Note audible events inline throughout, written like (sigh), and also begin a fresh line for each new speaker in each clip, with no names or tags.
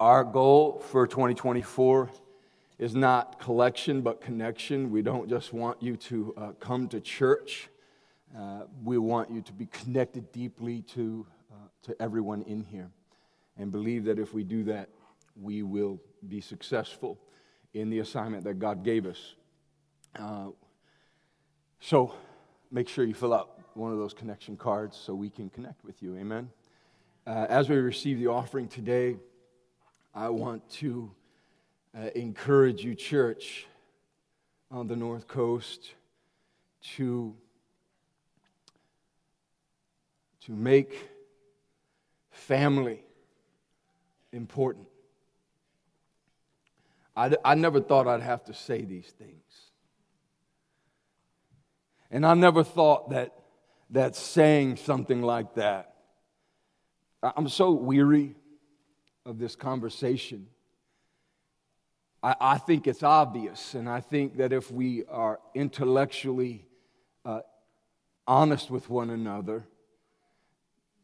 Our goal for 2024 is not collection, but connection. We don't just want you to uh, come to church, uh, we want you to be connected deeply to, uh, to everyone in here and believe that if we do that, we will be successful in the assignment that God gave us. Uh, so make sure you fill out one of those connection cards so we can connect with you. Amen. Uh, as we receive the offering today, I want to uh, encourage you, church, on the North Coast to, to make family important. I, I never thought I'd have to say these things. And I never thought that, that saying something like that, I'm so weary of this conversation. I, I think it's obvious, and I think that if we are intellectually uh, honest with one another,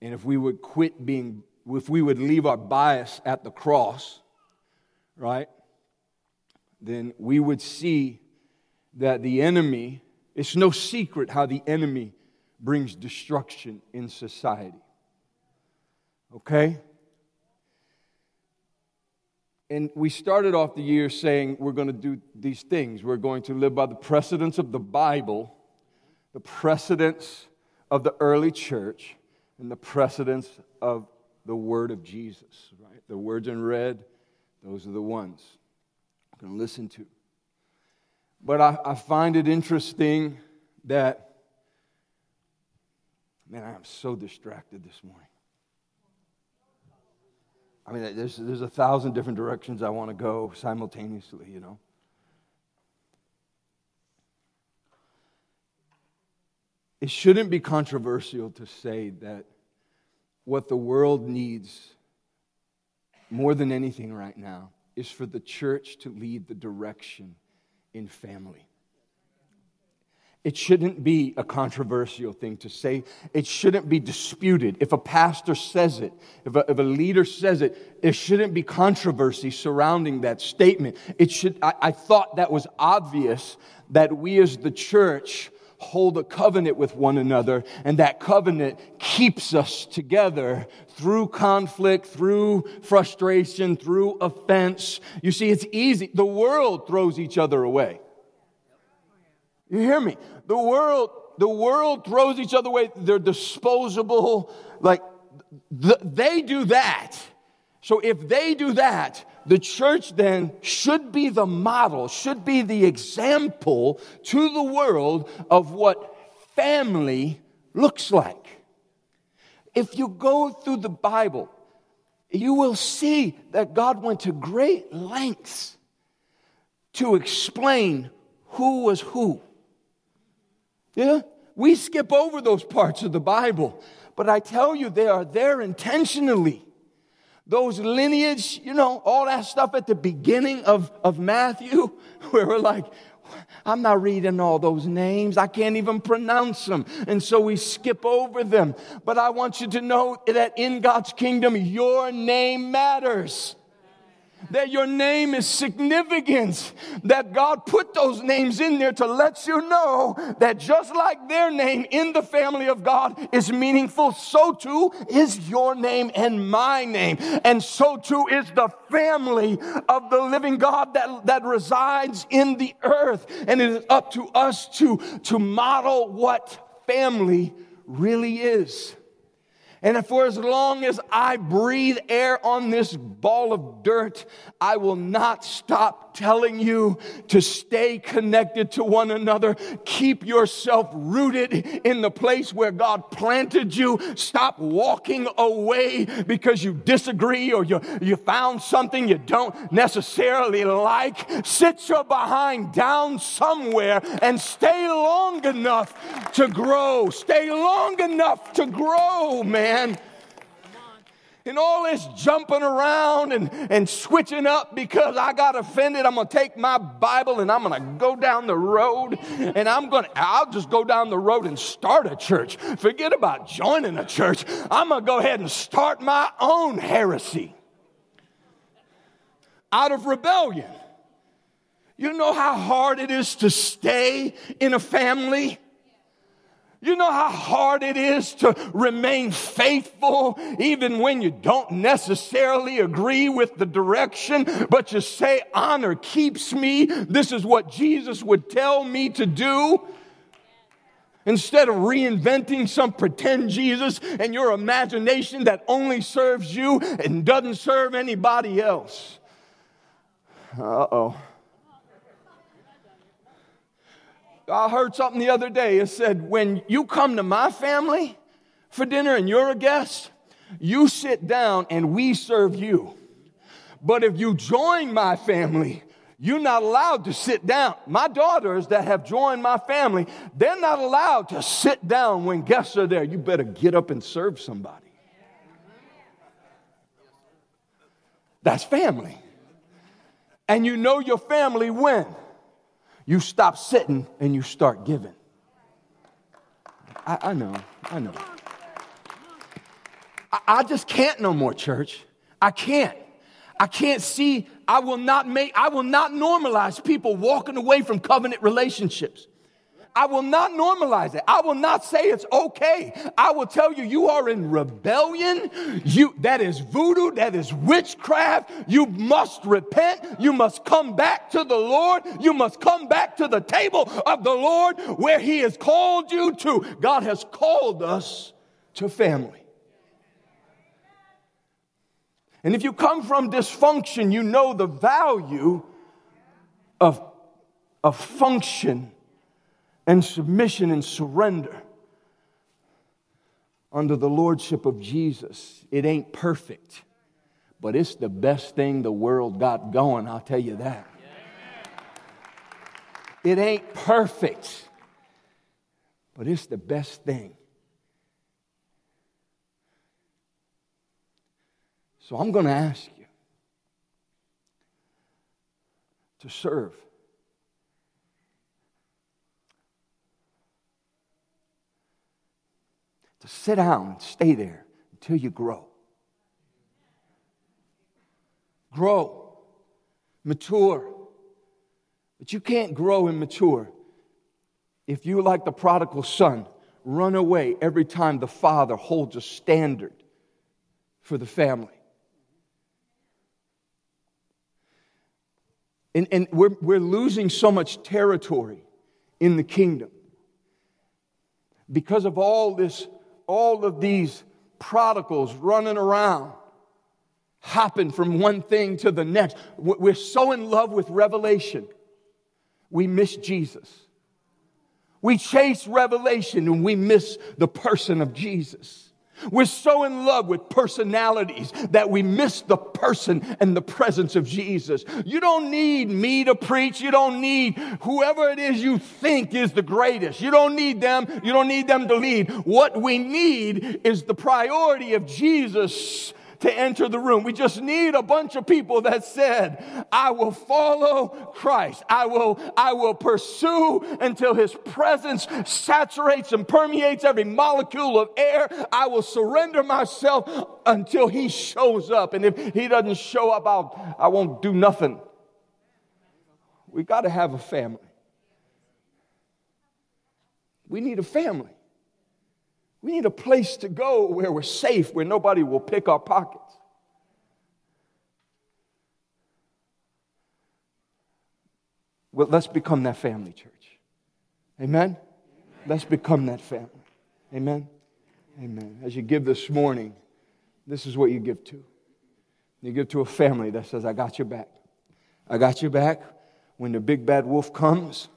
and if we would quit being, if we would leave our bias at the cross, right, then we would see that the enemy, it's no secret how the enemy brings destruction in society. Okay? And we started off the year saying we're going to do these things. We're going to live by the precedents of the Bible, the precedents of the early church, and the precedents of the word of Jesus, right? The words in red, those are the ones I'm going to listen to. But I, I find it interesting that, man, I am so distracted this morning. I mean, there's, there's a thousand different directions I want to go simultaneously, you know. It shouldn't be controversial to say that what the world needs more than anything right now is for the church to lead the direction in family. It shouldn't be a controversial thing to say. It shouldn't be disputed. If a pastor says it, if a, if a leader says it, there shouldn't be controversy surrounding that statement. It should, I, I thought that was obvious that we as the church hold a covenant with one another, and that covenant keeps us together through conflict, through frustration, through offense. You see, it's easy. The world throws each other away. You hear me? The world, the world throws each other away. They're disposable. Like, the, they do that. So if they do that, the church then should be the model, should be the example to the world of what family looks like. If you go through the Bible, you will see that God went to great lengths to explain who was who. Yeah? We skip over those parts of the Bible, but I tell you, they are there intentionally. Those lineage, you know, all that stuff at the beginning of, of Matthew, (laughs) where we're like, I'm not reading all those names. I can't even pronounce them. And so we skip over them. But I want you to know that in God's kingdom, your name matters that your name is significant, that God put those names in there to let you know that just like their name in the family of God is meaningful, so too is your name and my name. And so too is the family of the living God that, that resides in the earth. And it is up to us to, to model what family really is. And for as long as I breathe air on this ball of dirt, I will not stop telling you to stay connected to one another. Keep yourself rooted in the place where God planted you. Stop walking away because you disagree or you, you found something you don't necessarily like. Sit your behind down somewhere and stay long enough to grow. Stay long enough to grow, man man. And all this jumping around and, and switching up because I got offended. I'm going to take my Bible and I'm going to go down the road and I'm going to, I'll just go down the road and start a church. Forget about joining a church. I'm going to go ahead and start my own heresy. out of rebellion. You know how hard it is to stay in a family? You know how hard it is to remain faithful even when you don't necessarily agree with the direction, but you say, honor keeps me. This is what Jesus would tell me to do. Instead of reinventing some pretend Jesus and your imagination that only serves you and doesn't serve anybody else. Uh oh. I heard something the other day. It said, when you come to my family for dinner and you're a guest, you sit down and we serve you. But if you join my family, you're not allowed to sit down. My daughters that have joined my family, they're not allowed to sit down when guests are there. You better get up and serve somebody. That's family. And you know your family when? You stop sitting and you start giving. I, I know, I know. I, I just can't no more, church. I can't. I can't see, I will not make, I will not normalize people walking away from covenant relationships. I will not normalize it. I will not say it's okay. I will tell you, you are in rebellion. You, that is voodoo. That is witchcraft. You must repent. You must come back to the Lord. You must come back to the table of the Lord where He has called you to. God has called us to family. And if you come from dysfunction, you know the value of, of function and submission and surrender under the lordship of Jesus. It ain't perfect, but it's the best thing the world got going, I'll tell you that. It ain't perfect, but it's the best thing. So I'm going to ask you to serve. To sit down and stay there until you grow. Grow, mature. But you can't grow and mature if you, like the prodigal son, run away every time the father holds a standard for the family. And, and we're, we're losing so much territory in the kingdom because of all this, all of these prodigals running around, hopping from one thing to the next. We're so in love with revelation, we miss Jesus. We chase revelation and we miss the person of Jesus. We're so in love with personalities that we miss the person and the presence of Jesus. You don't need me to preach. You don't need whoever it is you think is the greatest. You don't need them. You don't need them to lead. What we need is the priority of Jesus to enter the room. We just need a bunch of people that said, I will follow Christ. I will, I will pursue until his presence saturates and permeates every molecule of air. I will surrender myself until he shows up. And if he doesn't show up, I'll, I won't do nothing. We got to have a family. We need a family. We need a place to go where we're safe, where nobody will pick our pockets. Well, let's become that family, church. Amen? Let's become that family. Amen? Amen. As you give this morning, this is what you give to. You give to a family that says, I got your back. I got your back. When the big bad wolf comes,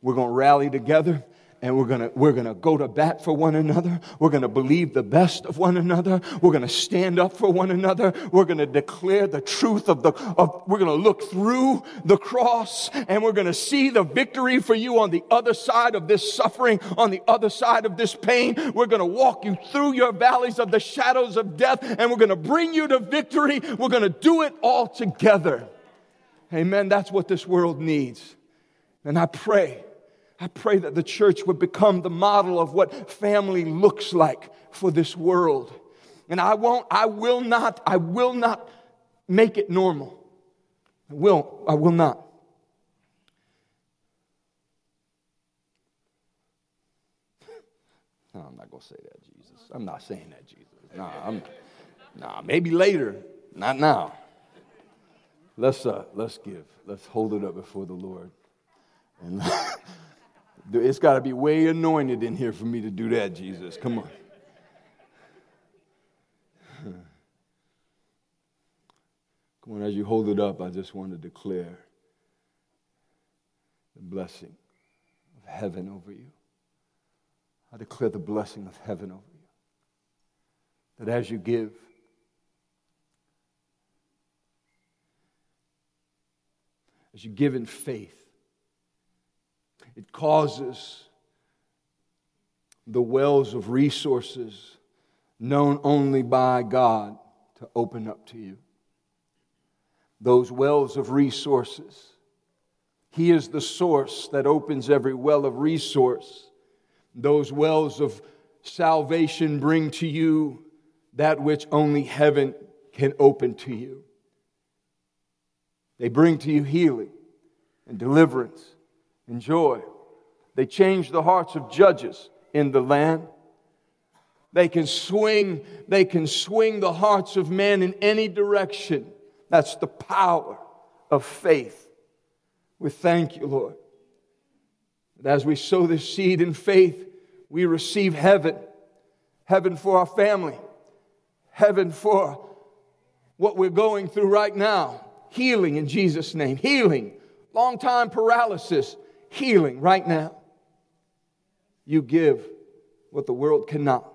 we're going to rally together and we're gonna, we're gonna go to bat for one another. We're gonna believe the best of one another. We're gonna stand up for one another. We're gonna declare the truth of the, of, we're gonna look through the cross and we're gonna see the victory for you on the other side of this suffering, on the other side of this pain. We're gonna walk you through your valleys of the shadows of death and we're gonna bring you to victory. We're gonna do it all together. Amen. That's what this world needs. And I pray I pray that the church would become the model of what family looks like for this world. And I won't, I will not, I will not make it normal. I will, I will not. (laughs) No, I'm not going to say that, Jesus. I'm not saying that, Jesus. Nah, I'm, nah, maybe later, not now. Let's, uh, let's give. Let's hold it up before the Lord. And (laughs) it's got to be way anointed in here for me to do that, Jesus. Come on. (laughs) Come on, as you hold it up, I just want to declare the blessing of heaven over you. I declare the blessing of heaven over you. That as you give, as you give in faith, it causes the wells of resources known only by God to open up to you. Those wells of resources. He is the source that opens every well of resource those wells of salvation bring to you that which only heaven can open to you. They bring to you healing and deliverance and joy. They change the hearts of judges in the land. They can swing, they can swing the hearts of men in any direction. That's the power of faith. We thank you, Lord. As we sow this seed in faith, we receive heaven. Heaven for our family. Heaven for what we're going through right now. Healing in Jesus' name. Healing. Long time paralysis. Healing right now. You give what the world cannot.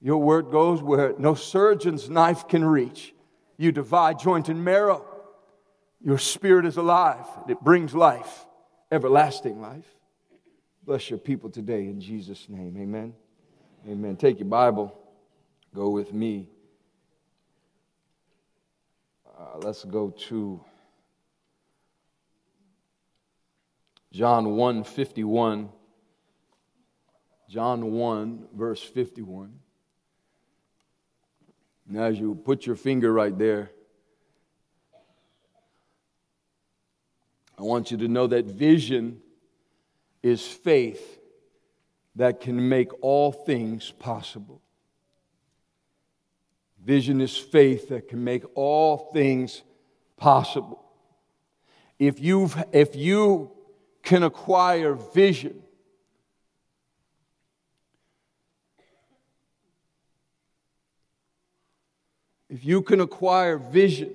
Your word goes where no surgeon's knife can reach. You divide joint and marrow. Your spirit is alive. It brings life everlasting life. Bless your people today in Jesus' name. Amen. Amen. Take your Bible, go with me. Uh, let's go to John 1 51. John 1, verse 51. Now, as you put your finger right there, I want you to know that vision is faith that can make all things possible. Vision is faith that can make all things possible. If, you've, if you can acquire vision, if you can acquire vision,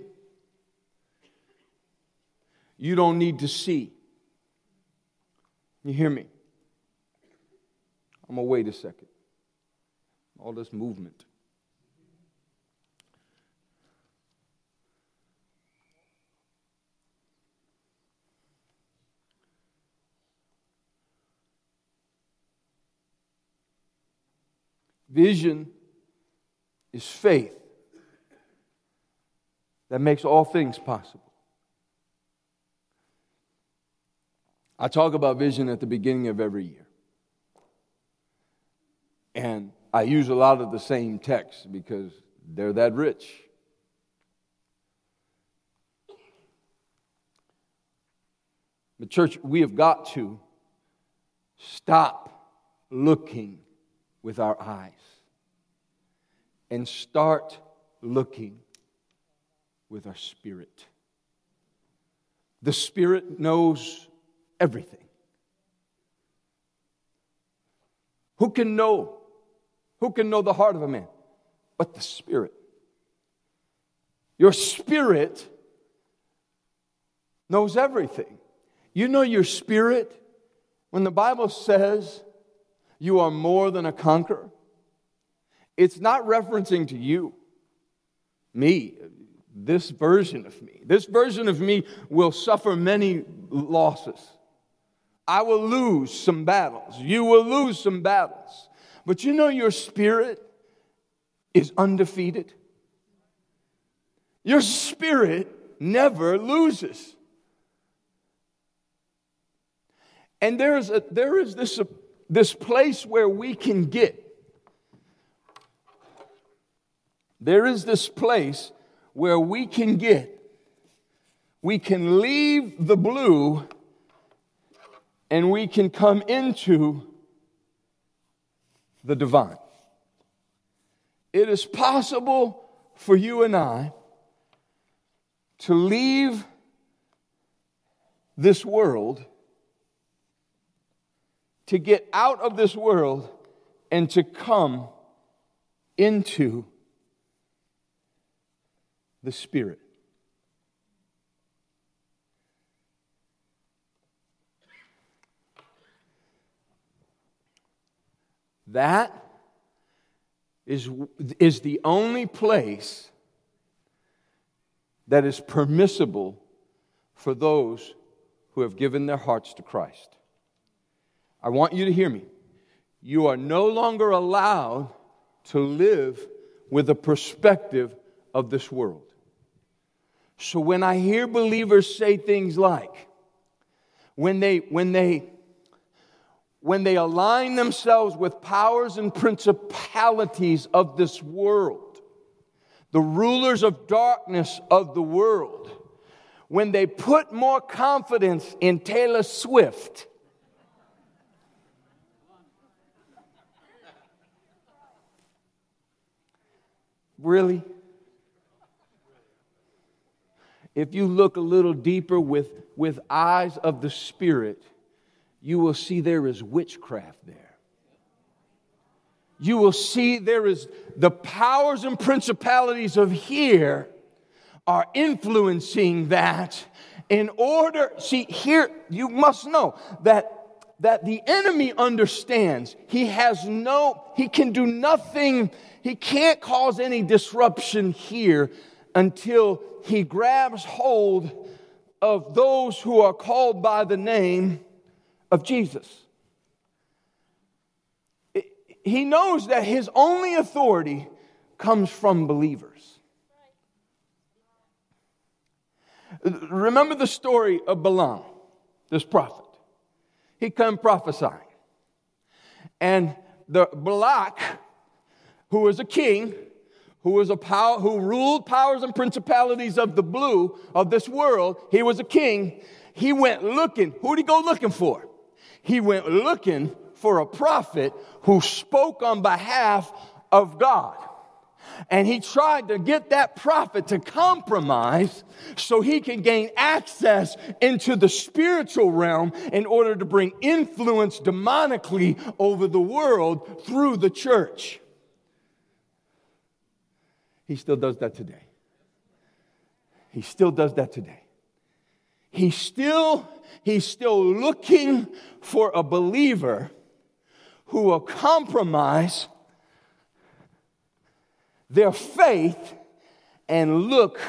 you don't need to see. You hear me? I'm going to wait a second. All this movement. Vision is faith that makes all things possible. I talk about vision at the beginning of every year. And I use a lot of the same texts because they're that rich. But, church, we have got to stop looking with our eyes and start looking with our spirit. The spirit knows everything. Who can know? Who can know the heart of a man? But the Spirit. Your spirit knows everything. You know your spirit when the Bible says you are more than a conqueror. It's not referencing to you, me, this version of me. This version of me will suffer many losses. I will lose some battles. You will lose some battles. But you know your spirit is undefeated. Your spirit never loses. And there is, a, there is this, this place where we can get. There is this place where we can get we can leave the blue and we can come into the divine. It is possible for you and I to leave this world, to get out of this world, and to come into the Spirit. That is, is the only place that is permissible for those who have given their hearts to Christ. I want you to hear me. You are no longer allowed to live with the perspective of this world. So when I hear believers say things like, when they, when they, when they align themselves with powers and principalities of this world, the rulers of darkness of the world, when they put more confidence in Taylor Swift Really? If you look a little deeper with, with eyes of the Spirit, you will see there is witchcraft there. You will see there is the powers and principalities of here are influencing that in order see here you must know that that the enemy understands he has no he can do nothing he can't cause any disruption here until he grabs hold of those who are called by the name of Jesus. He knows that his only authority comes from believers. Remember the story of Balaam, this prophet. He come prophesying. And the Balak, who was a king, who was a power, who ruled powers and principalities of the blue of this world. He was a king. He went looking. Who did he go looking for? He went looking for a prophet who spoke on behalf of God. And he tried to get that prophet to compromise so he can gain access into the spiritual realm in order to bring influence demonically over the world through the church. He still does that today. He still does that today. He's still, he's still looking for a believer who will compromise their faith and look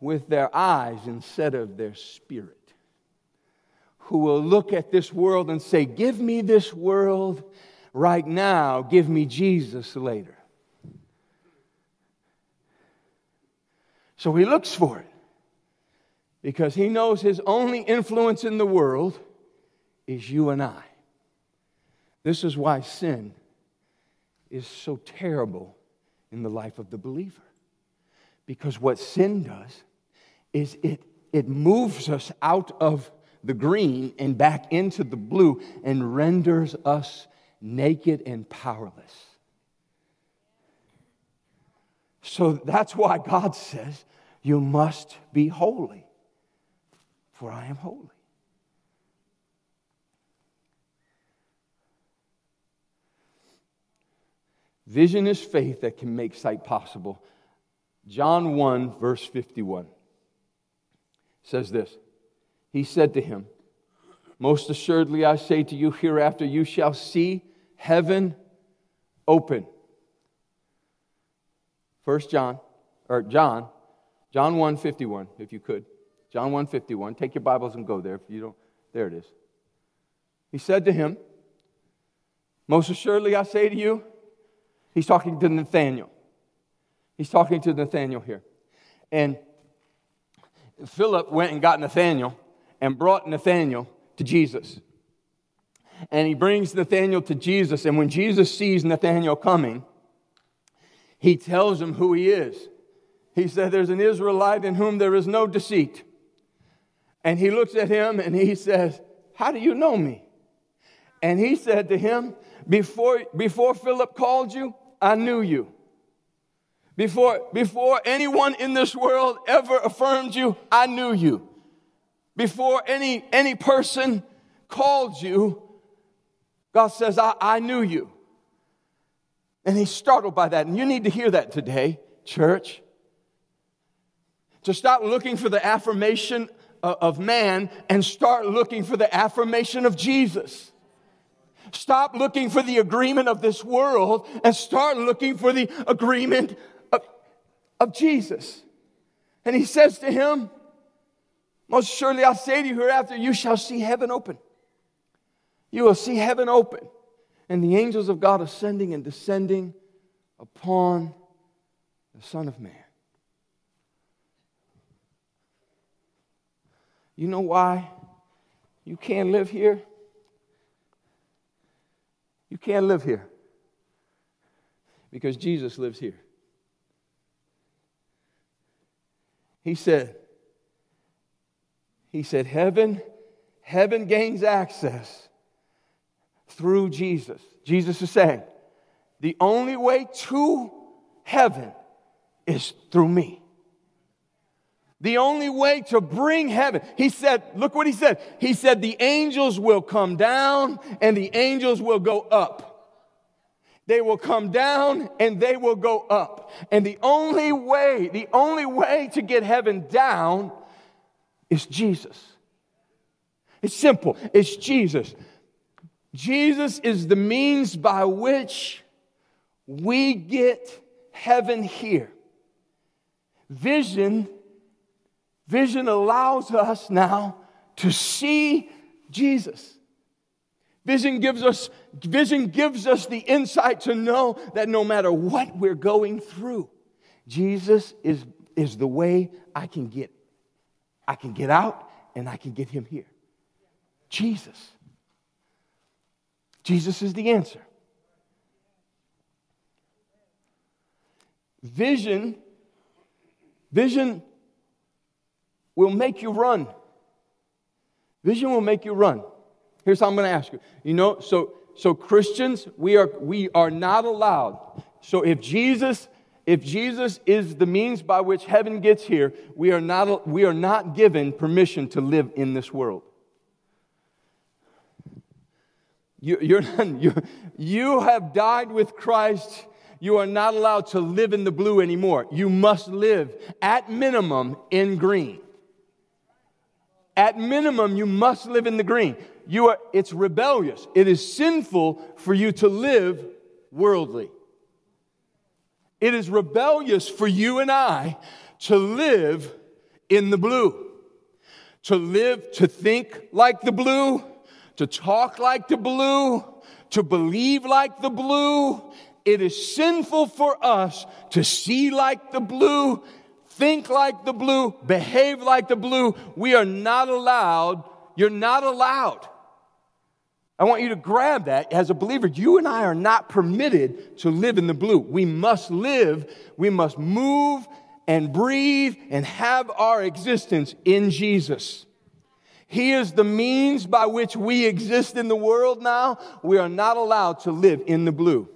with their eyes instead of their spirit. Who will look at this world and say, Give me this world right now, give me Jesus later. So he looks for it because he knows his only influence in the world is you and I. This is why sin is so terrible in the life of the believer. Because what sin does is it, it moves us out of the green and back into the blue and renders us naked and powerless. So that's why God says, You must be holy, for I am holy. Vision is faith that can make sight possible. John 1, verse 51 says this He said to him, Most assuredly I say to you, hereafter you shall see heaven open First John, or John, John 1 51, if you could. John 151. Take your Bibles and go there if you don't. There it is. He said to him, Most assuredly I say to you, he's talking to Nathanael. He's talking to Nathanael here. And Philip went and got Nathanael and brought Nathanael to Jesus. And he brings Nathanael to Jesus. And when Jesus sees Nathanael coming, he tells him who he is. He said, There's an Israelite in whom there is no deceit. And he looks at him and he says, How do you know me? And he said to him, Before, before Philip called you, I knew you. Before, before anyone in this world ever affirmed you, I knew you. Before any, any person called you, God says, I, I knew you. And he's startled by that. And you need to hear that today, church. To stop looking for the affirmation uh, of man and start looking for the affirmation of Jesus. Stop looking for the agreement of this world and start looking for the agreement of, of Jesus. And he says to him, Most surely I say to you, hereafter you shall see heaven open. You will see heaven open and the angels of God ascending and descending upon the Son of Man. You know why you can't live here? You can't live here because Jesus lives here. He said, He said, Heaven, heaven gains access through Jesus. Jesus is saying, the only way to heaven is through me. The only way to bring heaven, he said, look what he said. He said, the angels will come down and the angels will go up. They will come down and they will go up. And the only way, the only way to get heaven down is Jesus. It's simple. It's Jesus. Jesus is the means by which we get heaven here. Vision Vision allows us now to see Jesus. Vision gives us vision gives us the insight to know that no matter what we're going through, Jesus is, is the way I can get I can get out and I can get him here. Jesus. Jesus is the answer. Vision vision will make you run. Vision will make you run. Here's how I'm going to ask you. You know, so so Christians, we are we are not allowed. So if Jesus if Jesus is the means by which heaven gets here, we are not we are not given permission to live in this world. You, you're (laughs) not, you, you have died with Christ. You are not allowed to live in the blue anymore. You must live, at minimum, in green. At minimum, you must live in the green. You are, it's rebellious. It is sinful for you to live worldly. It is rebellious for you and I to live in the blue, to live, to think like the blue, to talk like the blue, to believe like the blue. It is sinful for us to see like the blue think like the blue, behave like the blue. We are not allowed. You're not allowed. I want you to grab that as a believer. You and I are not permitted to live in the blue. We must live, we must move and breathe and have our existence in Jesus. He is the means by which we exist in the world now. We are not allowed to live in the blue.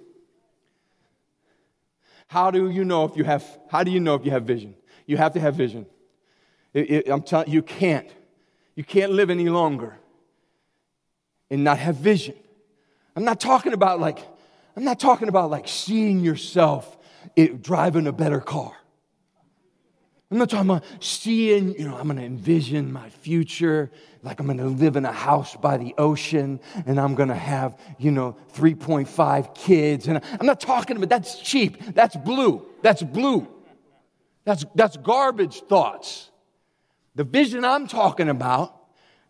How do you know if you have, how do you know if you have vision? You have to have vision. It, it, I'm telling you, you can't. You can't live any longer and not have vision. I'm not talking about like, I'm not talking about like seeing yourself it, driving a better car. I'm not talking about seeing, you know, I'm going to envision my future, like I'm going to live in a house by the ocean and I'm going to have, you know, 3.5 kids. And I'm not talking about that's cheap. That's blue. That's blue. That's, that's garbage thoughts. The vision I'm talking about,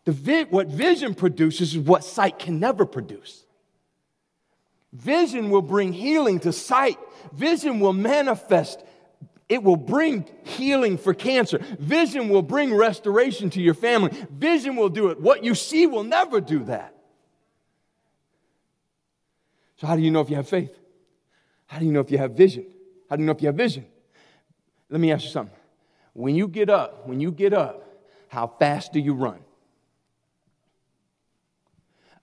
the vi- what vision produces is what sight can never produce. Vision will bring healing to sight. Vision will manifest. It will bring healing for cancer. Vision will bring restoration to your family. Vision will do it. What you see will never do that. So, how do you know if you have faith? How do you know if you have vision? How do you know if you have vision? Let me ask you something. When you get up, when you get up, How fast do you run?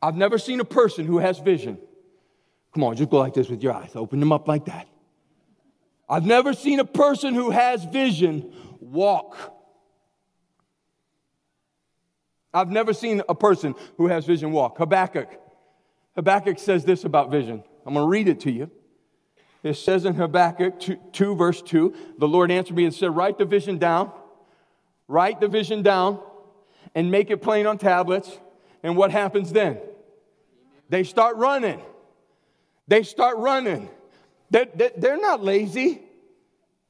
I've never seen a person who has vision. Come on, just go like this with your eyes. Open them up like that. I've never seen a person who has vision walk. I've never seen a person who has vision walk. Habakkuk. Habakkuk says this about vision. I'm going to read it to you. It says in Habakkuk 2, 2, verse 2, the Lord answered me and said, Write the vision down, write the vision down, and make it plain on tablets. And what happens then? They start running. They start running. They're, they're not lazy.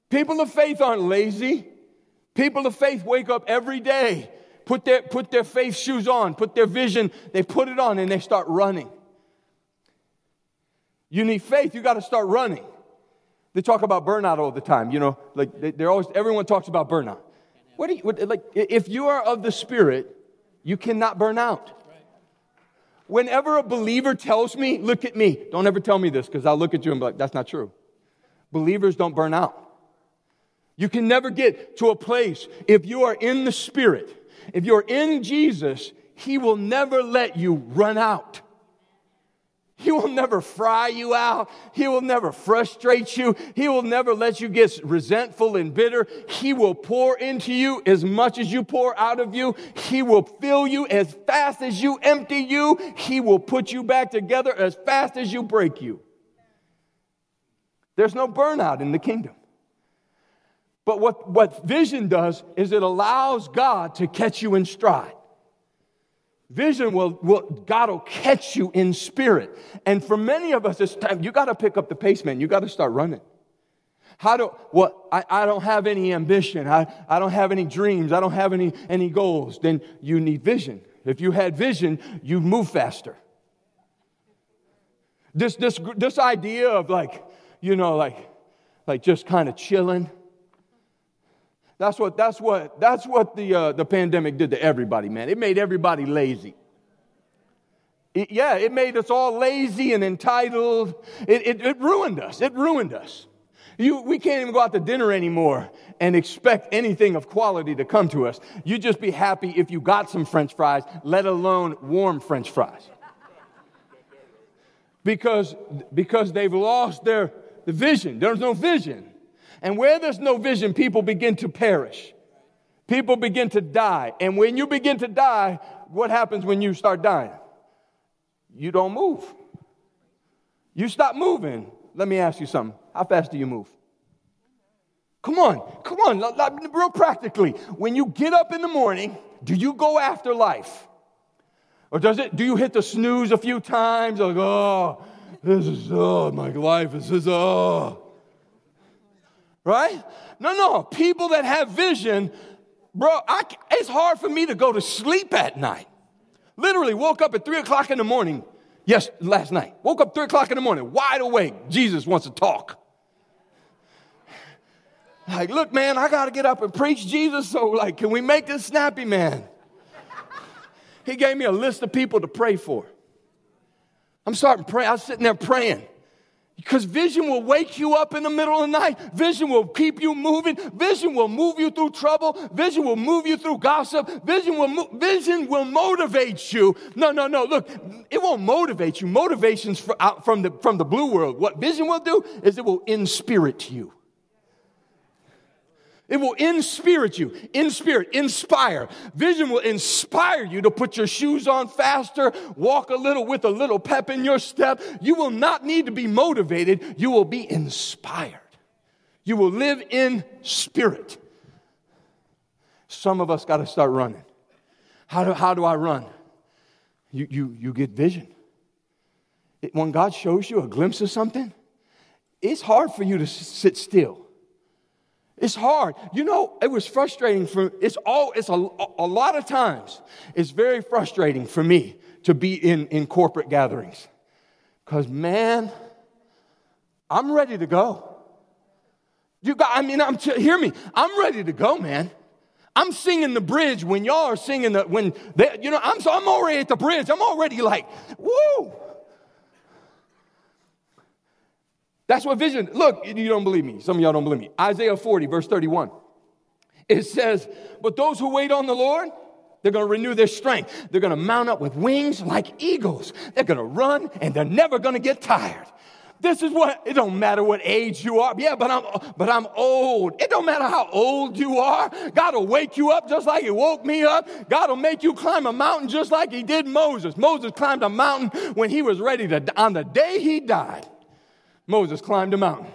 People of faith aren't lazy. People of faith wake up every day, put their, put their faith shoes on, put their vision, they put it on, and they start running. You need faith, you got to start running. They talk about burnout all the time, you know, like they're always, everyone talks about burnout. What do you, what, like, if you are of the Spirit, you cannot burn out. Whenever a believer tells me, look at me, don't ever tell me this because I'll look at you and be like, that's not true. Believers don't burn out. You can never get to a place if you are in the Spirit, if you're in Jesus, He will never let you run out. He will never fry you out. He will never frustrate you. He will never let you get resentful and bitter. He will pour into you as much as you pour out of you. He will fill you as fast as you empty you. He will put you back together as fast as you break you. There's no burnout in the kingdom. But what, what vision does is it allows God to catch you in stride. Vision will, will, God will catch you in spirit. And for many of us, it's time, you got to pick up the pace, man. You got to start running. How do, well, I, I don't have any ambition. I, I don't have any dreams. I don't have any, any goals. Then you need vision. If you had vision, you move faster. This, this, this idea of like, you know, like, like just kind of chilling. That's what, that's what, that's what the, uh, the pandemic did to everybody, man. It made everybody lazy. It, yeah, it made us all lazy and entitled. It, it, it ruined us. It ruined us. You, we can't even go out to dinner anymore and expect anything of quality to come to us. You'd just be happy if you got some french fries, let alone warm french fries. Because, because they've lost their the vision. There's no vision. And where there's no vision, people begin to perish. People begin to die. And when you begin to die, what happens when you start dying? You don't move. You stop moving. Let me ask you something. How fast do you move? Come on, come on, real practically. When you get up in the morning, do you go after life? Or does it, do you hit the snooze a few times? Like, oh, this is, oh, my life is, this, oh right? No, no. People that have vision, bro, I, it's hard for me to go to sleep at night. Literally woke up at three o'clock in the morning. Yes, last night. Woke up three o'clock in the morning, wide awake. Jesus wants to talk. Like, look, man, I got to get up and preach Jesus. So, like, can we make this snappy, man? He gave me a list of people to pray for. I'm starting praying. I was sitting there praying. Because vision will wake you up in the middle of the night. Vision will keep you moving. Vision will move you through trouble. Vision will move you through gossip. Vision will, mo- vision will motivate you. No, no, no. Look, it won't motivate you. Motivation's from the, from the blue world. What vision will do is it will inspirit you. It will inspirit you, inspirit, inspire. Vision will inspire you to put your shoes on faster, walk a little with a little pep in your step. You will not need to be motivated, you will be inspired. You will live in spirit. Some of us got to start running. How do, how do I run? You, you, you get vision. It, when God shows you a glimpse of something, it's hard for you to sit still. It's hard. You know, it was frustrating for it's all it's a, a lot of times it's very frustrating for me to be in, in corporate gatherings. Because man, I'm ready to go. You got, I mean, I'm hear me. I'm ready to go, man. I'm singing the bridge when y'all are singing the when they, you know, I'm so I'm already at the bridge. I'm already like, woo. That's what vision. Look, you don't believe me. Some of y'all don't believe me. Isaiah 40, verse 31. it says, But those who wait on the Lord, they're to renew their strength. They're to mount up with wings like eagles. They're to run and they're never to get tired. This is what it don't matter what age you are. Yeah, but I'm but I'm old. It don't matter how old you are. God will wake you up just like he woke me up. God will make you climb a mountain just like he did Moses. Moses climbed a mountain when he was ready to on the day he died. Moses climbed a mountain.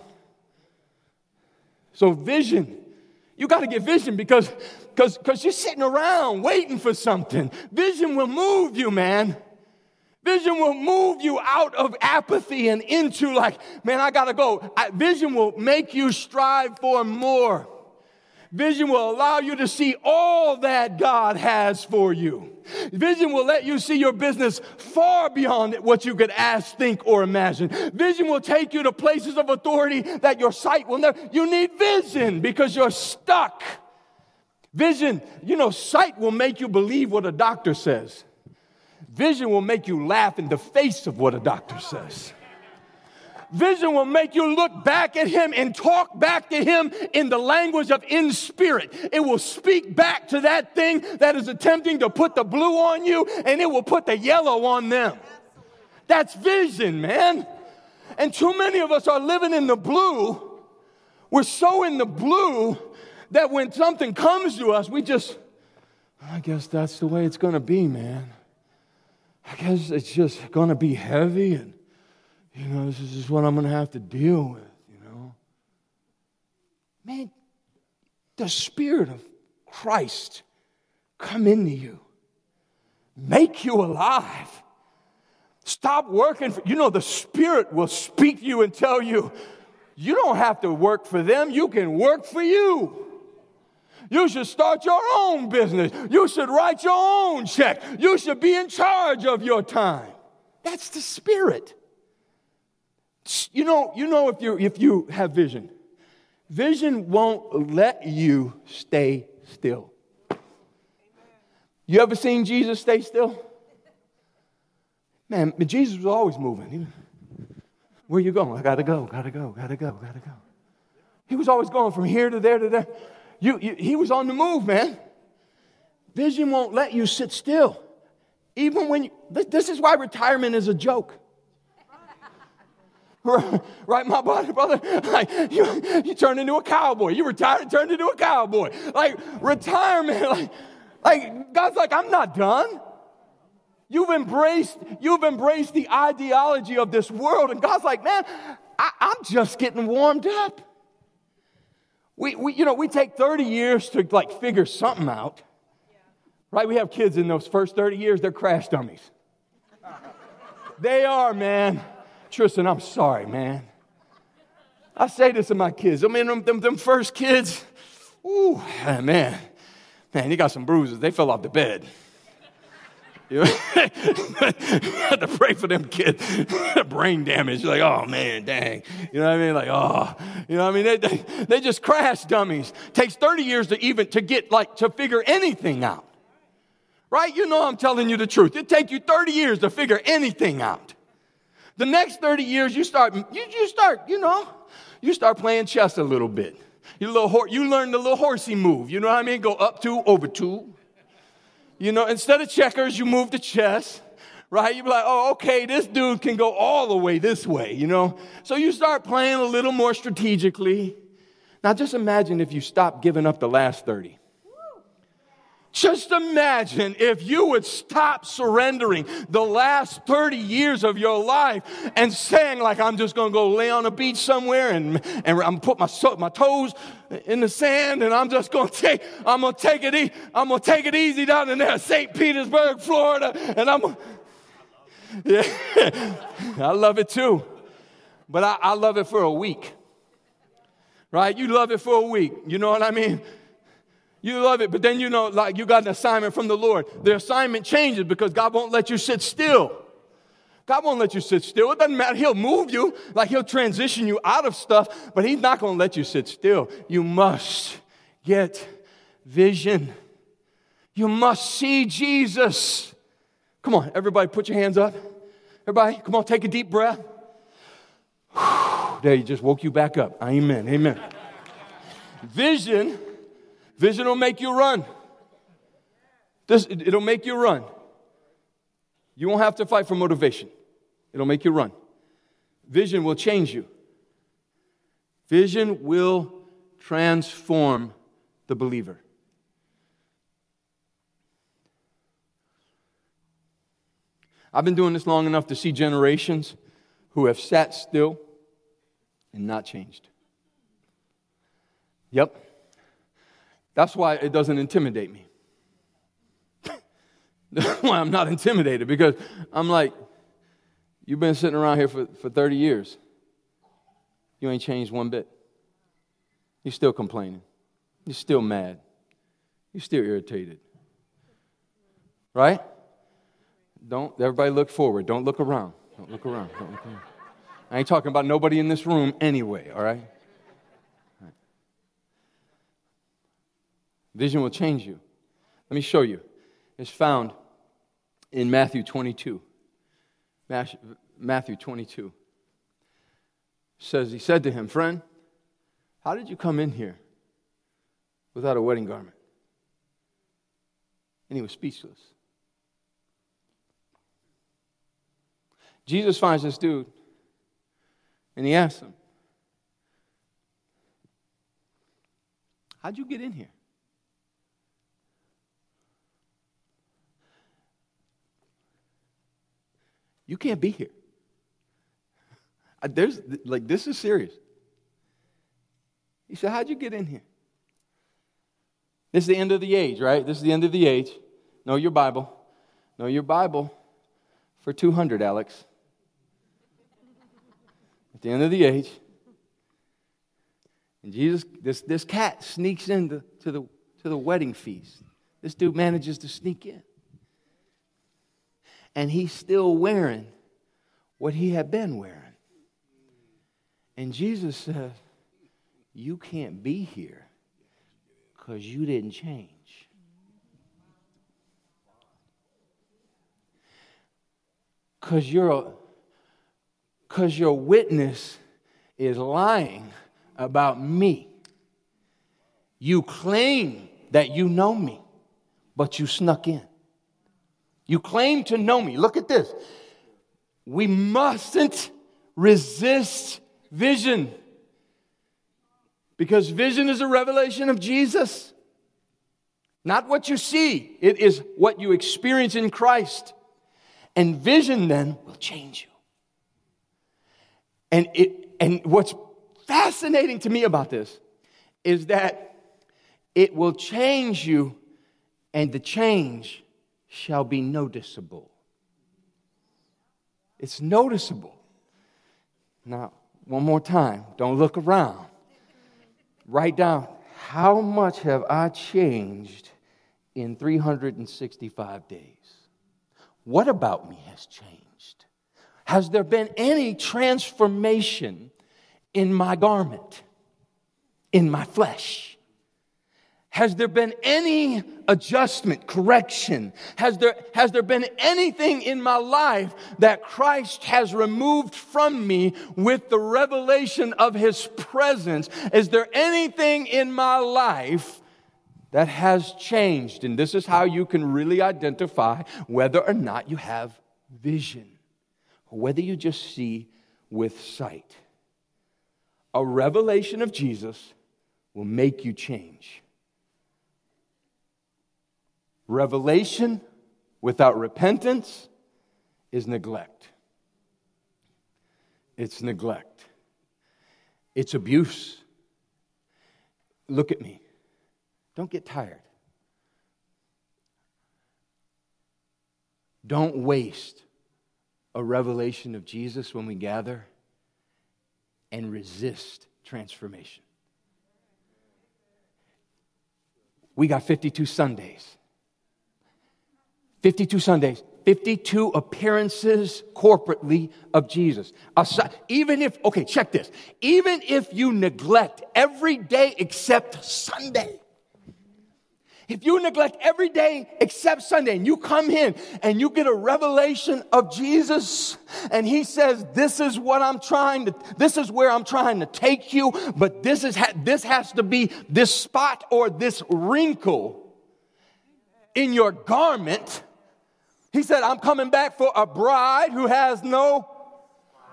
So vision. You got to get vision because because you're sitting around waiting for something. Vision will move you, man. Vision will move you out of apathy and into like, man, I gotta go. I, vision will make you strive for more. Vision will allow you to see all that God has for you. Vision will let you see your business far beyond what you could ask, think, or imagine. Vision will take you to places of authority that your sight will never. You need vision because you're stuck. Vision, you know, sight will make you believe what a doctor says. Vision will make you laugh in the face of what a doctor says. Vision will make you look back at him and talk back to him in the language of in spirit. It will speak back to that thing that is attempting to put the blue on you and it will put the yellow on them. That's vision, man. And too many of us are living in the blue. We're so in the blue that when something comes to us, we just, I guess that's the way it's to be, man. I guess it's just to be heavy and, you know, this is what I'm going to have to deal with, you know. Man, the Spirit of Christ come into you, make you alive. Stop working for, you know, the Spirit will speak to you and tell you, you don't have to work for them, you can work for you. You should start your own business. You should write your own check. You should be in charge of your time. That's the spirit. You know, you know if you if you have vision. Vision won't let you stay still. You ever seen Jesus stay still? Man, Jesus was always moving. Where you going? I gotta go, gotta go, gotta go, gotta go. He was always going from here to there to there. You, you, he was on the move, man. Vision won't let you sit still. Even when you, this, this is why retirement is a joke. (laughs) right, my brother, brother? Like, you, you turn into a cowboy. You retire, turned into a cowboy. Like, retirement, (laughs) like, like, God's like, I'm not done. You've embraced, you've embraced the ideology of this world, and God's like, man, I, I'm just getting warmed up. We, we, you know, we take 30 years to like figure something out. Right? We have kids in those first 30 years, they're crash dummies. they are, man. Tristan, I'm sorry, man. I say this to my kids. I mean, them, them, them first kids, ooh, man, man, you got some bruises. They fell off the bed. You had (laughs) to pray for them kids. (laughs) Brain damage. You're Like, oh man, dang. You know what I mean? Like, oh, you know what I mean? They, they, they just crash dummies. Takes 30 years to even to get like to figure anything out. Right? You know I'm telling you the truth. It takes you 30 years to figure anything out. The next 30 years, you start, you, you start, you know, you start playing chess a little bit. You little, you learn the little horsey move. You know what I mean? Go up two, over two. You know, instead of checkers, you move to chess, right? You'd be like, oh, okay, this dude can go all the way this way, you know? So you start playing a little more strategically. Now just imagine if you stop giving up the last 30. Just imagine if you would stop surrendering the last 30 years of your life and saying, like, I'm just going to go lay on a beach somewhere and, and I'm put my, my toes in the sand and I'm just going to take, I'm going to take it, e- I'm going to take it easy down in there, St. Petersburg, Florida. And I'm, yeah, (laughs) I love it too. But I, I love it for a week. Right? You love it for a week. You know what I mean? You love it, but then you know, like you got an assignment from the Lord. The assignment changes because God won't let you sit still. God won't let you sit still. It doesn't matter. He'll move you, like He'll transition you out of stuff, but He's not going to let you sit still. You must get vision. You must see Jesus. Come on, everybody, put your hands up. Everybody, come on, take a deep breath. (sighs) There, He just woke you back up. Amen. Amen. Vision Vision will make you run. This, it'll make you run. You won't have to fight for motivation. It'll make you run. Vision will change you. Vision will transform the believer. I've been doing this long enough to see generations who have sat still and not changed. Yep. That's why it doesn't intimidate me. (laughs) Why I'm not intimidated because I'm like, you've been sitting around here for, for 30 years. You ain't changed one bit. You're still complaining. You're still mad. You're still irritated. Right? Don't everybody look forward. Don't look around. Don't look around. Don't look around. I ain't talking about nobody in this room anyway, all right? Vision will change you. Let me show you. It's found in Matthew 22. Matthew 22 says, He said to him, Friend, how did you come in here without a wedding garment? And he was speechless. Jesus finds this dude and he asks him, How'd you get in here? You can't be here. There's like this is serious. He said, How'd you get in here? This is the end of the age, right? This is the end of the age. Know your Bible. Know your Bible for 200, Alex. At the end of the age. And Jesus, this, this cat sneaks into to the, to the wedding feast. This dude manages to sneak in. And he's still wearing what he had been wearing. And Jesus said, You can't be here because you didn't change. Because you're because your witness is lying about me. You claim that you know me, but you snuck in. You claim to know me. Look at this. We mustn't resist vision. Because vision is a revelation of Jesus. Not what you see, it is what you experience in Christ. And vision then will change you. And, it, and what's fascinating to me about this is that it will change you, and the change shall be noticeable. It's noticeable. Now, one more time, don't look around. Write down how much have I changed in 365 days? What about me has changed? Has there been any transformation in my garment, in my flesh? Has there been any adjustment, correction? Has there, has there been anything in my life that Christ has removed from me with the revelation of His presence? Is there anything in my life that has changed? And this is how you can really identify whether or not you have vision, whether you just see with sight. A revelation of Jesus will make you change. Revelation without repentance is neglect. It's neglect. It's abuse. Look at me. Don't get tired. Don't waste a revelation of Jesus when we gather and resist transformation. We got 52 Sundays. 52 Sundays, 52 appearances corporately of Jesus. Even if, okay, check this. Even if you neglect every day except Sunday, If you neglect every day except Sunday and you come in and you get a revelation of Jesus and he says, this is what I'm trying to, this is where I'm trying to take you, but this is, this has to be this spot or this wrinkle in your garment. He said, I'm coming back for a bride who has no,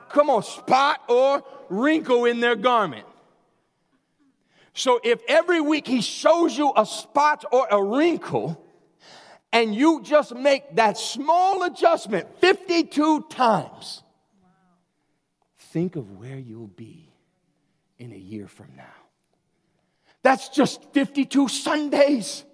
come on, spot or wrinkle in their garment. So if every week he shows you a spot or a wrinkle, and you just make that small adjustment 52 times, think of where you'll be in a year from now. That's just 52 Sundays.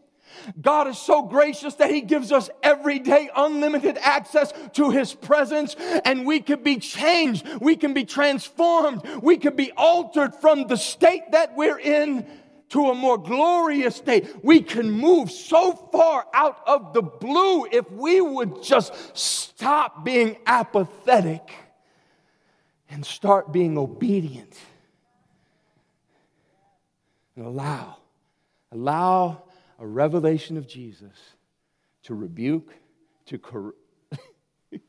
God is so gracious that He gives us every day unlimited access to His presence, and we can be changed, we can be transformed, we can be altered from the state that we're in to a more glorious state. We can move so far out of the blue if we would just stop being apathetic and start being obedient and allow, allow a revelation of Jesus to rebuke, to correct. (laughs)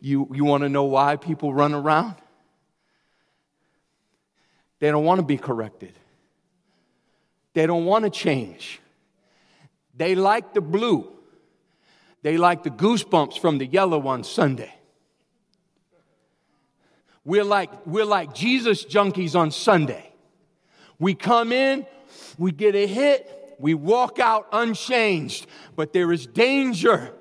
you, you want to know why people run around? They don't want to be corrected. They don't want to change. They like the blue. They like the goosebumps from the yellow on Sunday. We're like, we're like Jesus junkies on Sunday. We come in, we get a hit, we walk out unchanged, but there is danger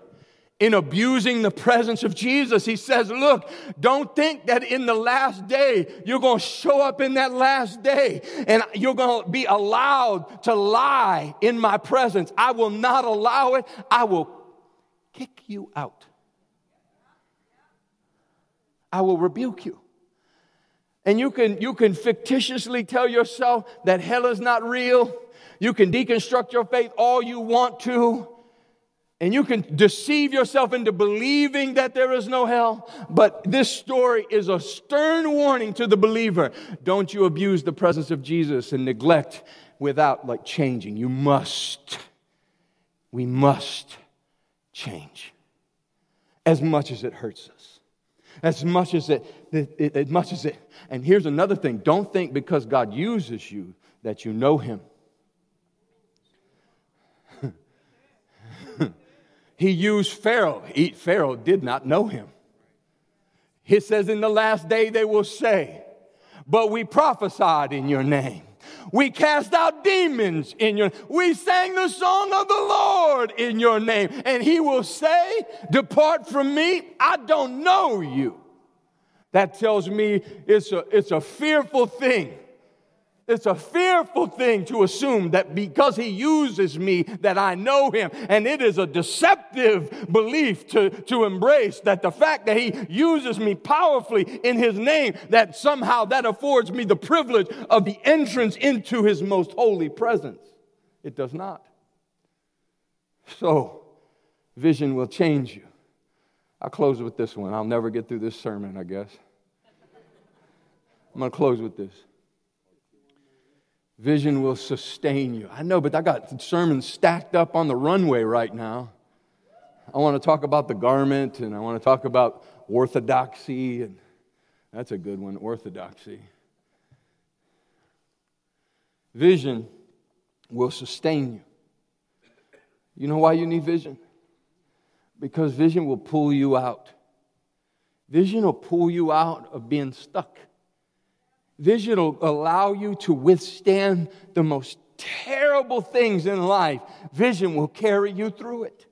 in abusing the presence of Jesus. He says, Look, don't think that in the last day you're going to show up in that last day and you're going to be allowed to lie in my presence. I will not allow it. I will kick you out. I will rebuke you. And you can, you can fictitiously tell yourself that hell is not real. You can deconstruct your faith all you want to. And you can deceive yourself into believing that there is no hell. But this story is a stern warning to the believer. Don't you abuse the presence of Jesus and neglect without like changing. You must. We must change as much as it hurts us as much as it, it, as much as it. And here's another thing don't think because God uses you that you know Him. (laughs) he used Pharaoh. He, Pharaoh did not know him. He says, In the last day they will say, But we prophesied in your name. We cast out demons in your We sang the song of the Lord in your name. And he will say, Depart from me, I don't know you. That tells me it's a, it's a fearful thing. It's a fearful thing to assume that because he uses me that I know him. And it is a deceptive belief to, to embrace that the fact that he uses me powerfully in his name, that somehow that affords me the privilege of the entrance into his most holy presence. It does not. So, vision will change you. I'll close with this one. I'll never get through this sermon, I guess. I'm going to close with this. Vision will sustain you. I know, but I got sermons stacked up on the runway right now. I want to talk about the garment and I want to talk about orthodoxy, and that's a good one orthodoxy. Vision will sustain you. You know why you need vision? Because vision will pull you out. Vision will pull you out of being stuck. Vision will allow you to withstand the most terrible things in life. Vision will carry you through it.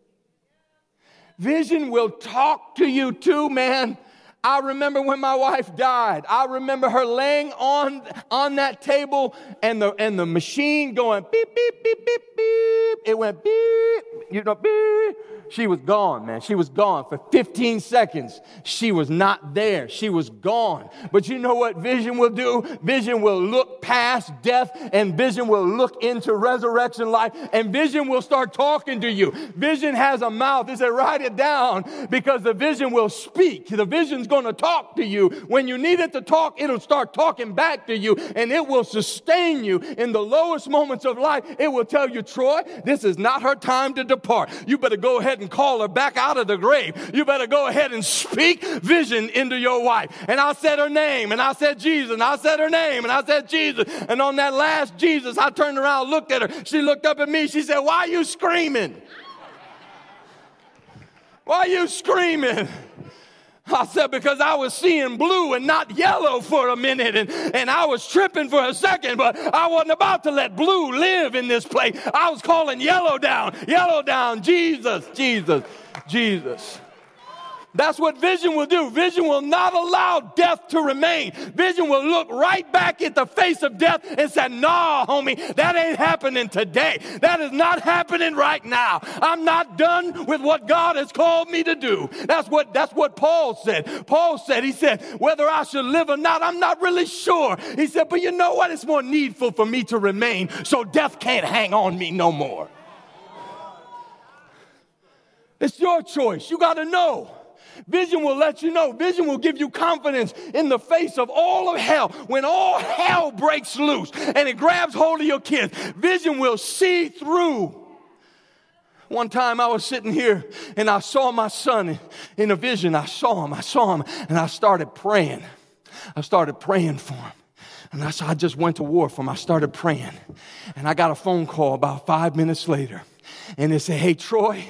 Vision will talk to you too, man. I remember when my wife died. I remember her laying on, on that table and the, and the machine going beep, beep, beep, beep, beep. It went beep. you know, beep. She was gone, man. She was gone for 15 seconds. She was not there. She was gone. But you know what vision will do? Vision will look past death and vision will look into resurrection life and vision will start talking to you. Vision has a mouth. He said, write it down because the vision will speak. The vision's going to talk to you. When you need it to talk, it'll start talking back to you and it will sustain you in the lowest moments of life. It will tell you, Troy, this is not her time to depart. You better go ahead and call her back out of the grave. You better go ahead and speak vision into your wife. And I said her name, and I said Jesus, and I said her name, and I said Jesus. And on that last Jesus, I turned around, looked at her. She looked up at me. She said, Why are you screaming? Why are you screaming? I said, because I was seeing blue and not yellow for a minute, and, and I was tripping for a second, but I wasn't about to let blue live in this place. I was calling yellow down, yellow down, Jesus, Jesus, Jesus. That's what vision will do. Vision will not allow death to remain. Vision will look right back at the face of death and say, nah, homie, that ain't happening today. That is not happening right now. I'm not done with what God has called me to do. That's what, that's what Paul said. Paul said, he said, whether I should live or not, I'm not really sure. He said, but you know what? It's more needful for me to remain so death can't hang on me no more. It's your choice. You got to know. Vision will let you know. Vision will give you confidence in the face of all of hell. When all hell breaks loose and it grabs hold of your kids, vision will see through. One time I was sitting here and I saw my son in a vision. I saw him, I saw him, and I started praying. I started praying for him. And I, I just went to war for him. I started praying. And I got a phone call about five minutes later. And they said, Hey, Troy,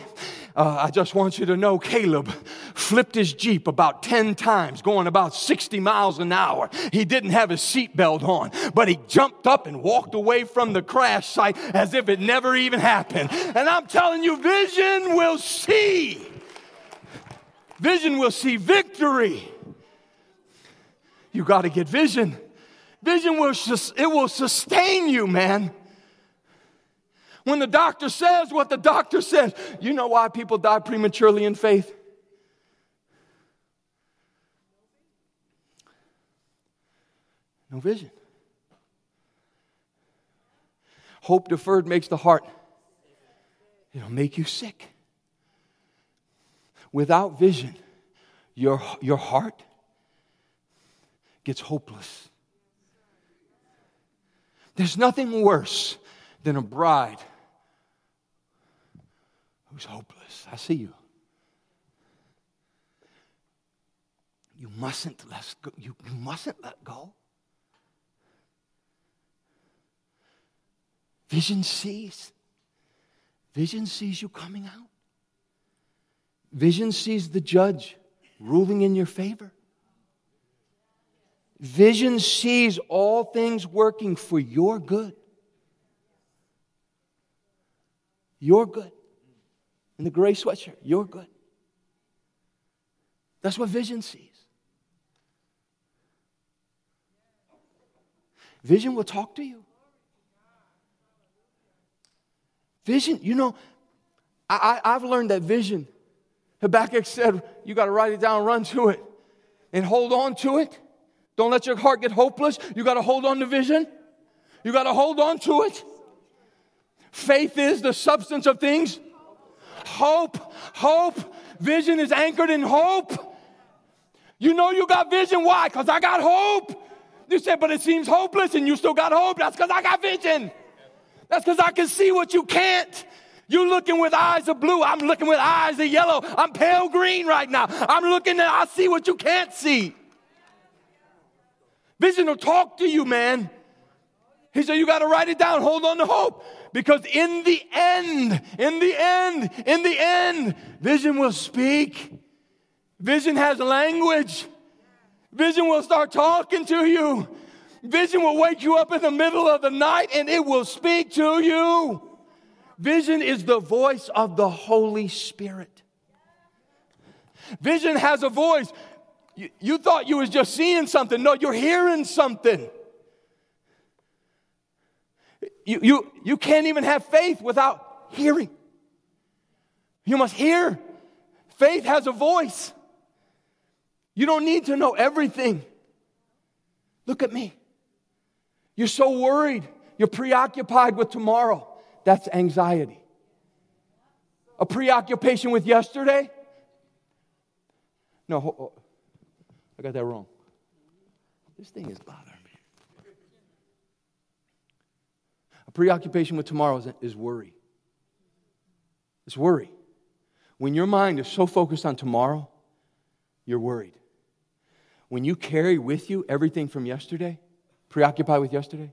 uh, I just want you to know Caleb flipped his Jeep about 10 times, going about 60 miles an hour. He didn't have his seatbelt on, but he jumped up and walked away from the crash site as if it never even happened. And I'm telling you, vision will see. Vision will see victory. You got to get vision. Vision will, it will sustain you, man. When the doctor says what the doctor says, you know why people die prematurely in faith? No vision. Hope deferred makes the heart, it'll make you sick. Without vision, your, your heart gets hopeless. There's nothing worse than a bride who's hopeless. I see you. You mustn't let go. You, you mustn't let go. Vision sees. Vision sees you coming out. Vision sees the judge ruling in your favor. Vision sees all things working for your good. Your good in the gray sweatshirt. You're good. That's what vision sees. Vision will talk to you. Vision, you know, I, have learned that vision. Habakkuk said, you got to write it down, run to it, and hold on to it. Don't let your heart get hopeless. You got to hold on to vision. You got to hold on to it. Faith is the substance of things Hope, hope. Vision is anchored in hope. You know you got vision. Why? Because I got hope. You said, but it seems hopeless and you still got hope. That's because I got vision. That's because I can see what you can't. You're looking with eyes of blue. I'm looking with eyes of yellow. I'm pale green right now. I'm looking and I see what you can't see. Vision will talk to you, man. He said, You got to write it down. Hold on to hope. Because in the end, in the end, in the end, vision will speak. Vision has language. Vision will start talking to you. Vision will wake you up in the middle of the night and it will speak to you. Vision is the voice of the Holy Spirit. Vision has a voice. You, you thought you was just seeing something. No, you're hearing something. You, you, you can't even have faith without hearing. You must hear. Faith has a voice. You don't need to know everything. Look at me. You're so worried. You're preoccupied with tomorrow. That's anxiety. A preoccupation with yesterday? No, I got that wrong. This thing is bothering me. A preoccupation with tomorrow is, is worry. It's worry. When your mind is so focused on tomorrow, you're worried. When you carry with you everything from yesterday, preoccupied with yesterday,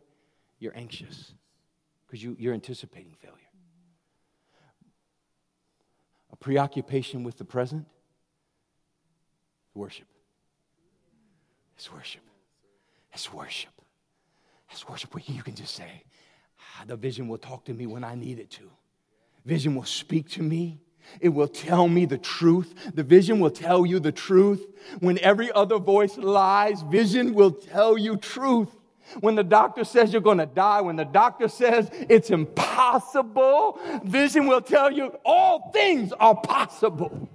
you're anxious because you, you're anticipating failure. A preoccupation with the present, worship. It's worship. It's worship. It's worship you can just say, the vision will talk to me when I need it to. Vision will speak to me. It will tell me the truth. The vision will tell you the truth. When every other voice lies, vision will tell you truth. When the doctor says you're going to die, when the doctor says it's impossible, vision will tell you all things are possible.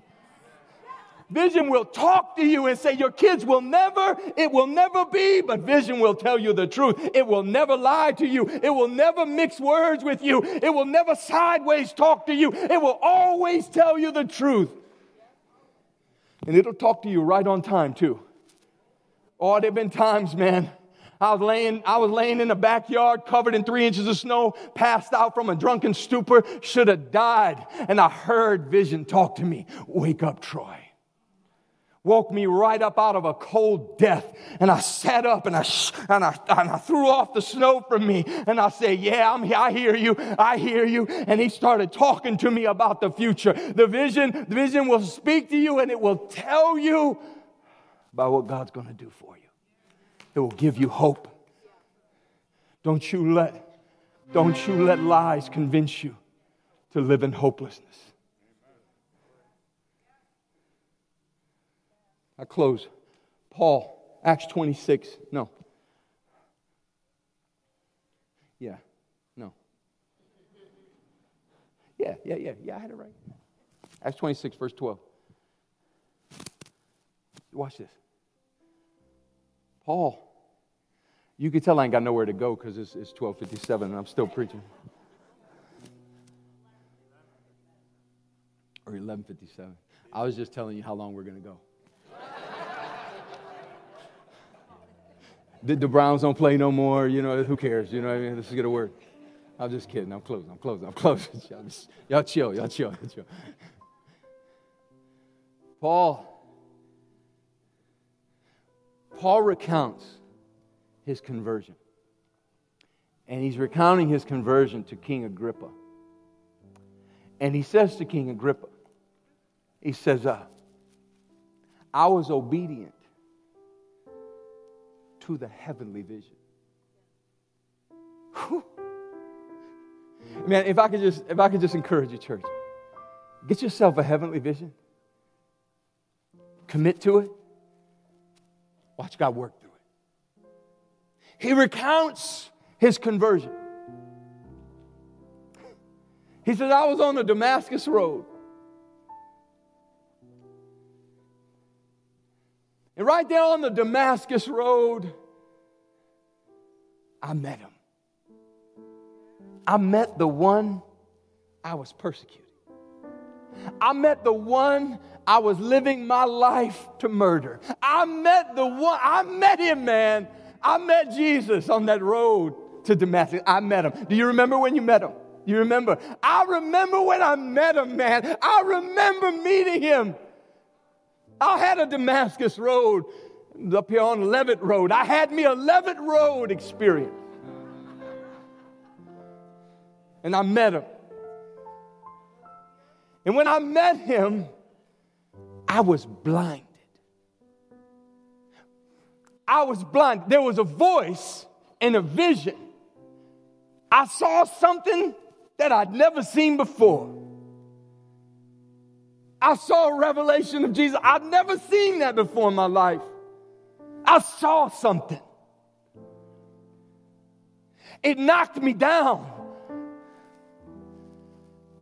Vision will talk to you and say, Your kids will never, it will never be, but vision will tell you the truth. It will never lie to you. It will never mix words with you. It will never sideways talk to you. It will always tell you the truth. And it'll talk to you right on time, too. Oh, there have been times, man. I was laying, I was laying in the backyard covered in three inches of snow, passed out from a drunken stupor, should have died. And I heard vision talk to me. Wake up, Troy woke me right up out of a cold death. And I sat up and I, and I, and I threw off the snow from me. And I said, Yeah, I'm, I hear you. I hear you. And he started talking to me about the future. The vision, the vision will speak to you and it will tell you about what God's going to do for you. It will give you hope. Don't you let, don't you let lies convince you to live in hopelessness. I close. Paul, Acts 26. No. Yeah. No. Yeah, yeah, yeah. Yeah, I had it right. Acts 26, verse 12. Watch this. Paul, you can tell I ain't got nowhere to go because it's, it's 1257 and I'm still preaching. Or 1157. I was just telling you how long we're going to go. The, the Browns don't play no more. You know, who cares? You know what I mean? This is going to work. I'm just kidding. I'm closing. I'm closing. I'm closing. (laughs) y'all, just, y'all chill. Y'all chill. Y'all chill. Paul. Paul recounts his conversion. And he's recounting his conversion to King Agrippa. And he says to King Agrippa, he says, uh, I was obedient to the heavenly vision. Whew. Man, if I could just if I could just encourage you, church, get yourself a heavenly vision. Commit to it. Watch God work through it. He recounts his conversion. He says, I was on the Damascus Road. And right there on the Damascus Road, I met him. I met the one I was persecuting. I met the one I was living my life to murder. I met the one, I met him, man. I met Jesus on that road to Damascus. I met him. Do you remember when you met him? You remember? I remember when I met him, man. I remember meeting him. I had a Damascus Road up here on Levitt Road. I had me a Levitt Road experience. And I met him. And when I met him, I was blinded. I was blind. There was a voice and a vision. I saw something that I'd never seen before. I saw a revelation of Jesus. I've never seen that before in my life. I saw something. It knocked me down.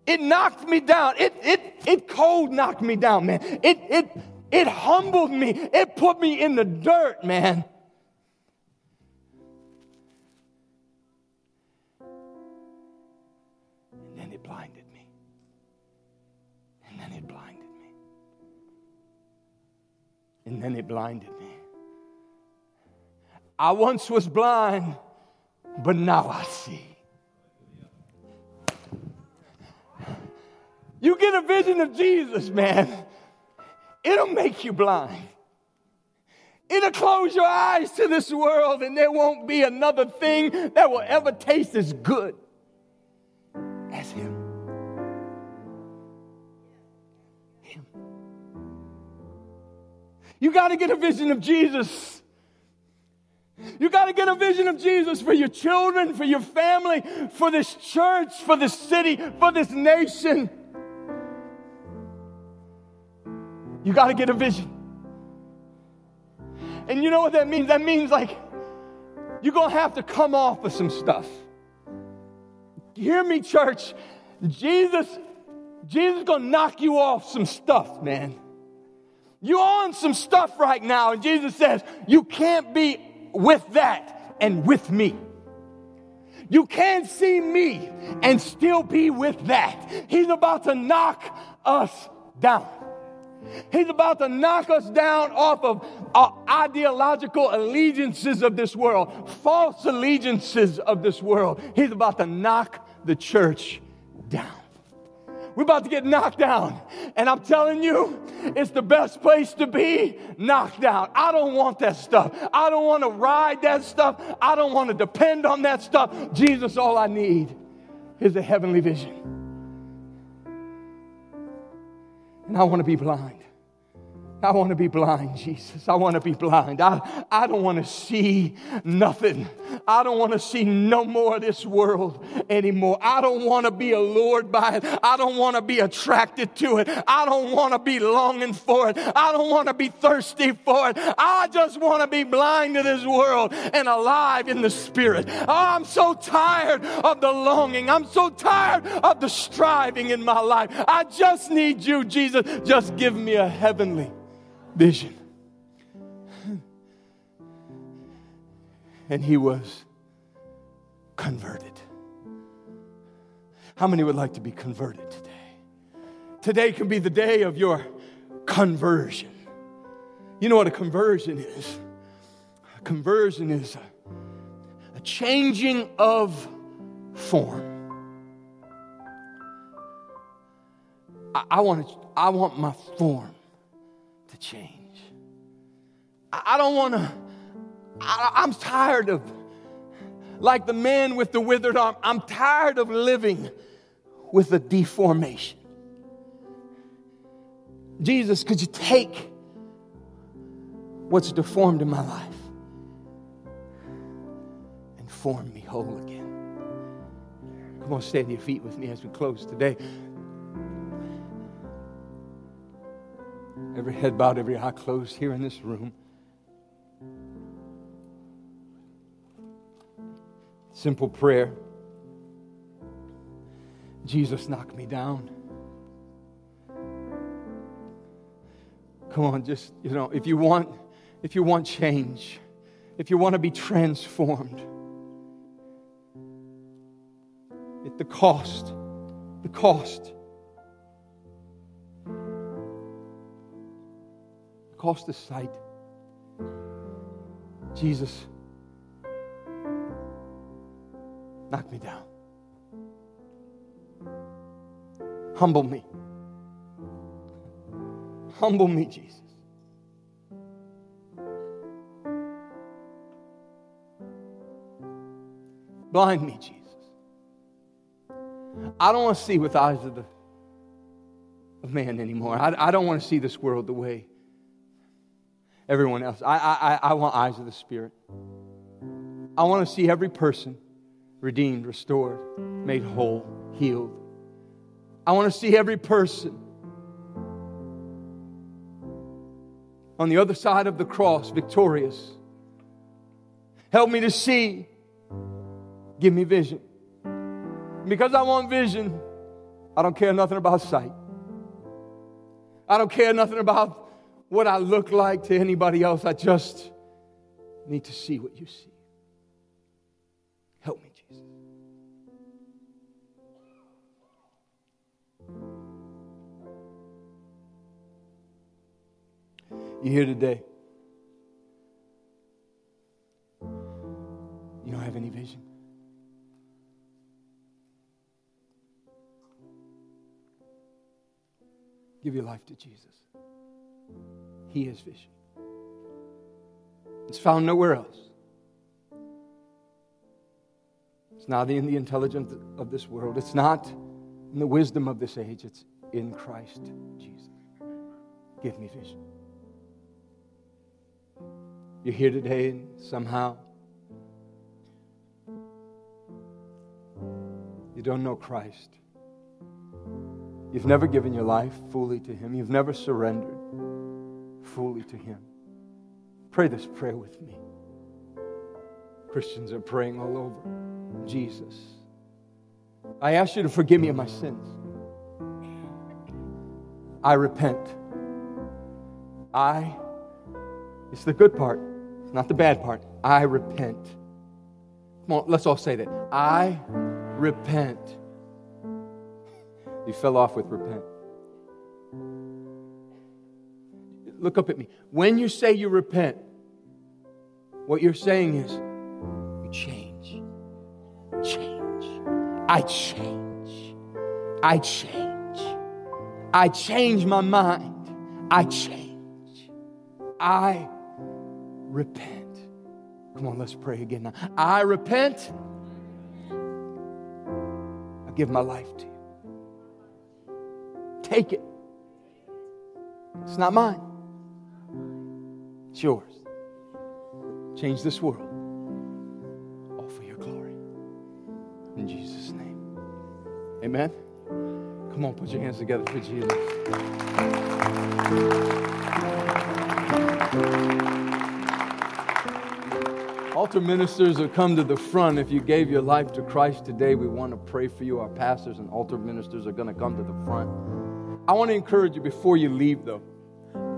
It knocked me down. It, it, it cold knocked me down, man. It, it, it humbled me. It put me in the dirt, man. And then it blinded me. And then it blinded me. I once was blind, but now I see. You get a vision of Jesus, man, it'll make you blind. It'll close your eyes to this world, and there won't be another thing that will ever taste as good You got to get a vision of Jesus. You got to get a vision of Jesus for your children, for your family, for this church, for this city, for this nation. You got to get a vision. And you know what that means? That means like you're going to have to come off of some stuff. Hear me, church. Jesus, Jesus going to knock you off some stuff, man. You're on some stuff right now, and Jesus says, You can't be with that and with me. You can't see me and still be with that. He's about to knock us down. He's about to knock us down off of our ideological allegiances of this world, false allegiances of this world. He's about to knock the church down. We're about to get knocked down. And I'm telling you, it's the best place to be knocked down. I don't want that stuff. I don't want to ride that stuff. I don't want to depend on that stuff. Jesus, all I need is a heavenly vision. And I want to be blind. I want to be blind, Jesus. I want to be blind. I, I don't want to see nothing. I don't want to see no more of this world anymore. I don't want to be allured by it. I don't want to be attracted to it. I don't want to be longing for it. I don't want to be thirsty for it. I just want to be blind to this world and alive in the spirit. Oh, I'm so tired of the longing. I'm so tired of the striving in my life. I just need you, Jesus. Just give me a heavenly vision. And he was converted. How many would like to be converted today? Today can be the day of your conversion. You know what a conversion is? A conversion is a, a changing of form. I, I, want, I want my form change. I don't want to, I'm tired of, like the man with the withered arm, I'm tired of living with a deformation. Jesus, could you take what's deformed in my life and form me whole again? Come on, stand to your feet with me as we close today. Every head bowed, every eye closed here in this room. Simple prayer. Jesus, knock me down. Come on, just, you know, if you want, if you want change, if you want to be transformed, at the cost, the cost cost sight. Jesus, knock me down. Humble me. Humble me, Jesus. Blind me, Jesus. I don't want to see with eyes of the of man anymore. I, I don't want to see this world the way everyone else. I, I, I want eyes of the Spirit. I want to see every person redeemed, restored, made whole, healed. I want to see every person on the other side of the cross victorious. Help me to see. Give me vision. Because I want vision, I don't care nothing about sight. I don't care nothing about what I look like to anybody else. I just need to see what you see. Help me, Jesus. You're here today? You don't have any vision. Give your life to Jesus. He is vision. It's found nowhere else. It's not in the intelligence of this world. It's not in the wisdom of this age. It's in Christ Jesus. Give me vision. You're here today and somehow you don't know Christ. You've never given your life fully to Him. You've never surrendered fully to Him. Pray this prayer with me. Christians are praying all over. Jesus, I ask you to forgive me of my sins. I repent. I, it's the good part, it's not the bad part. I repent. Come on, let's all say that. I repent you fell off with repent. Look up at me. When you say you repent, what you're saying is, you change. Change. I change. I change. I change my mind. I change. I repent. Come on, let's pray again now. I repent. I give my life to you. Take it. It's not mine, it's yours. Change this world, all for your glory. In Jesus' name. Amen. Come on, put your hands together for Jesus. Altar ministers have come to the front. If you gave your life to Christ today, we want to pray for you. Our pastors and altar ministers are going to come to the front. I want to encourage you before you leave, though,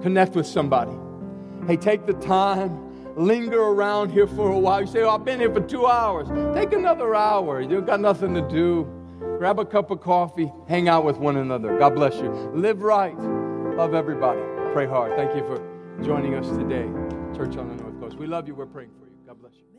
connect with somebody. Hey, take the time, linger around here for a while. You say, Oh, I've been here for two hours. Take another hour. You've got nothing to do. Grab a cup of coffee, hang out with one another. God bless you. Live right. Love everybody. Pray hard. Thank you for joining us today, Church on the North Coast. We love you. We're praying for you. God bless you.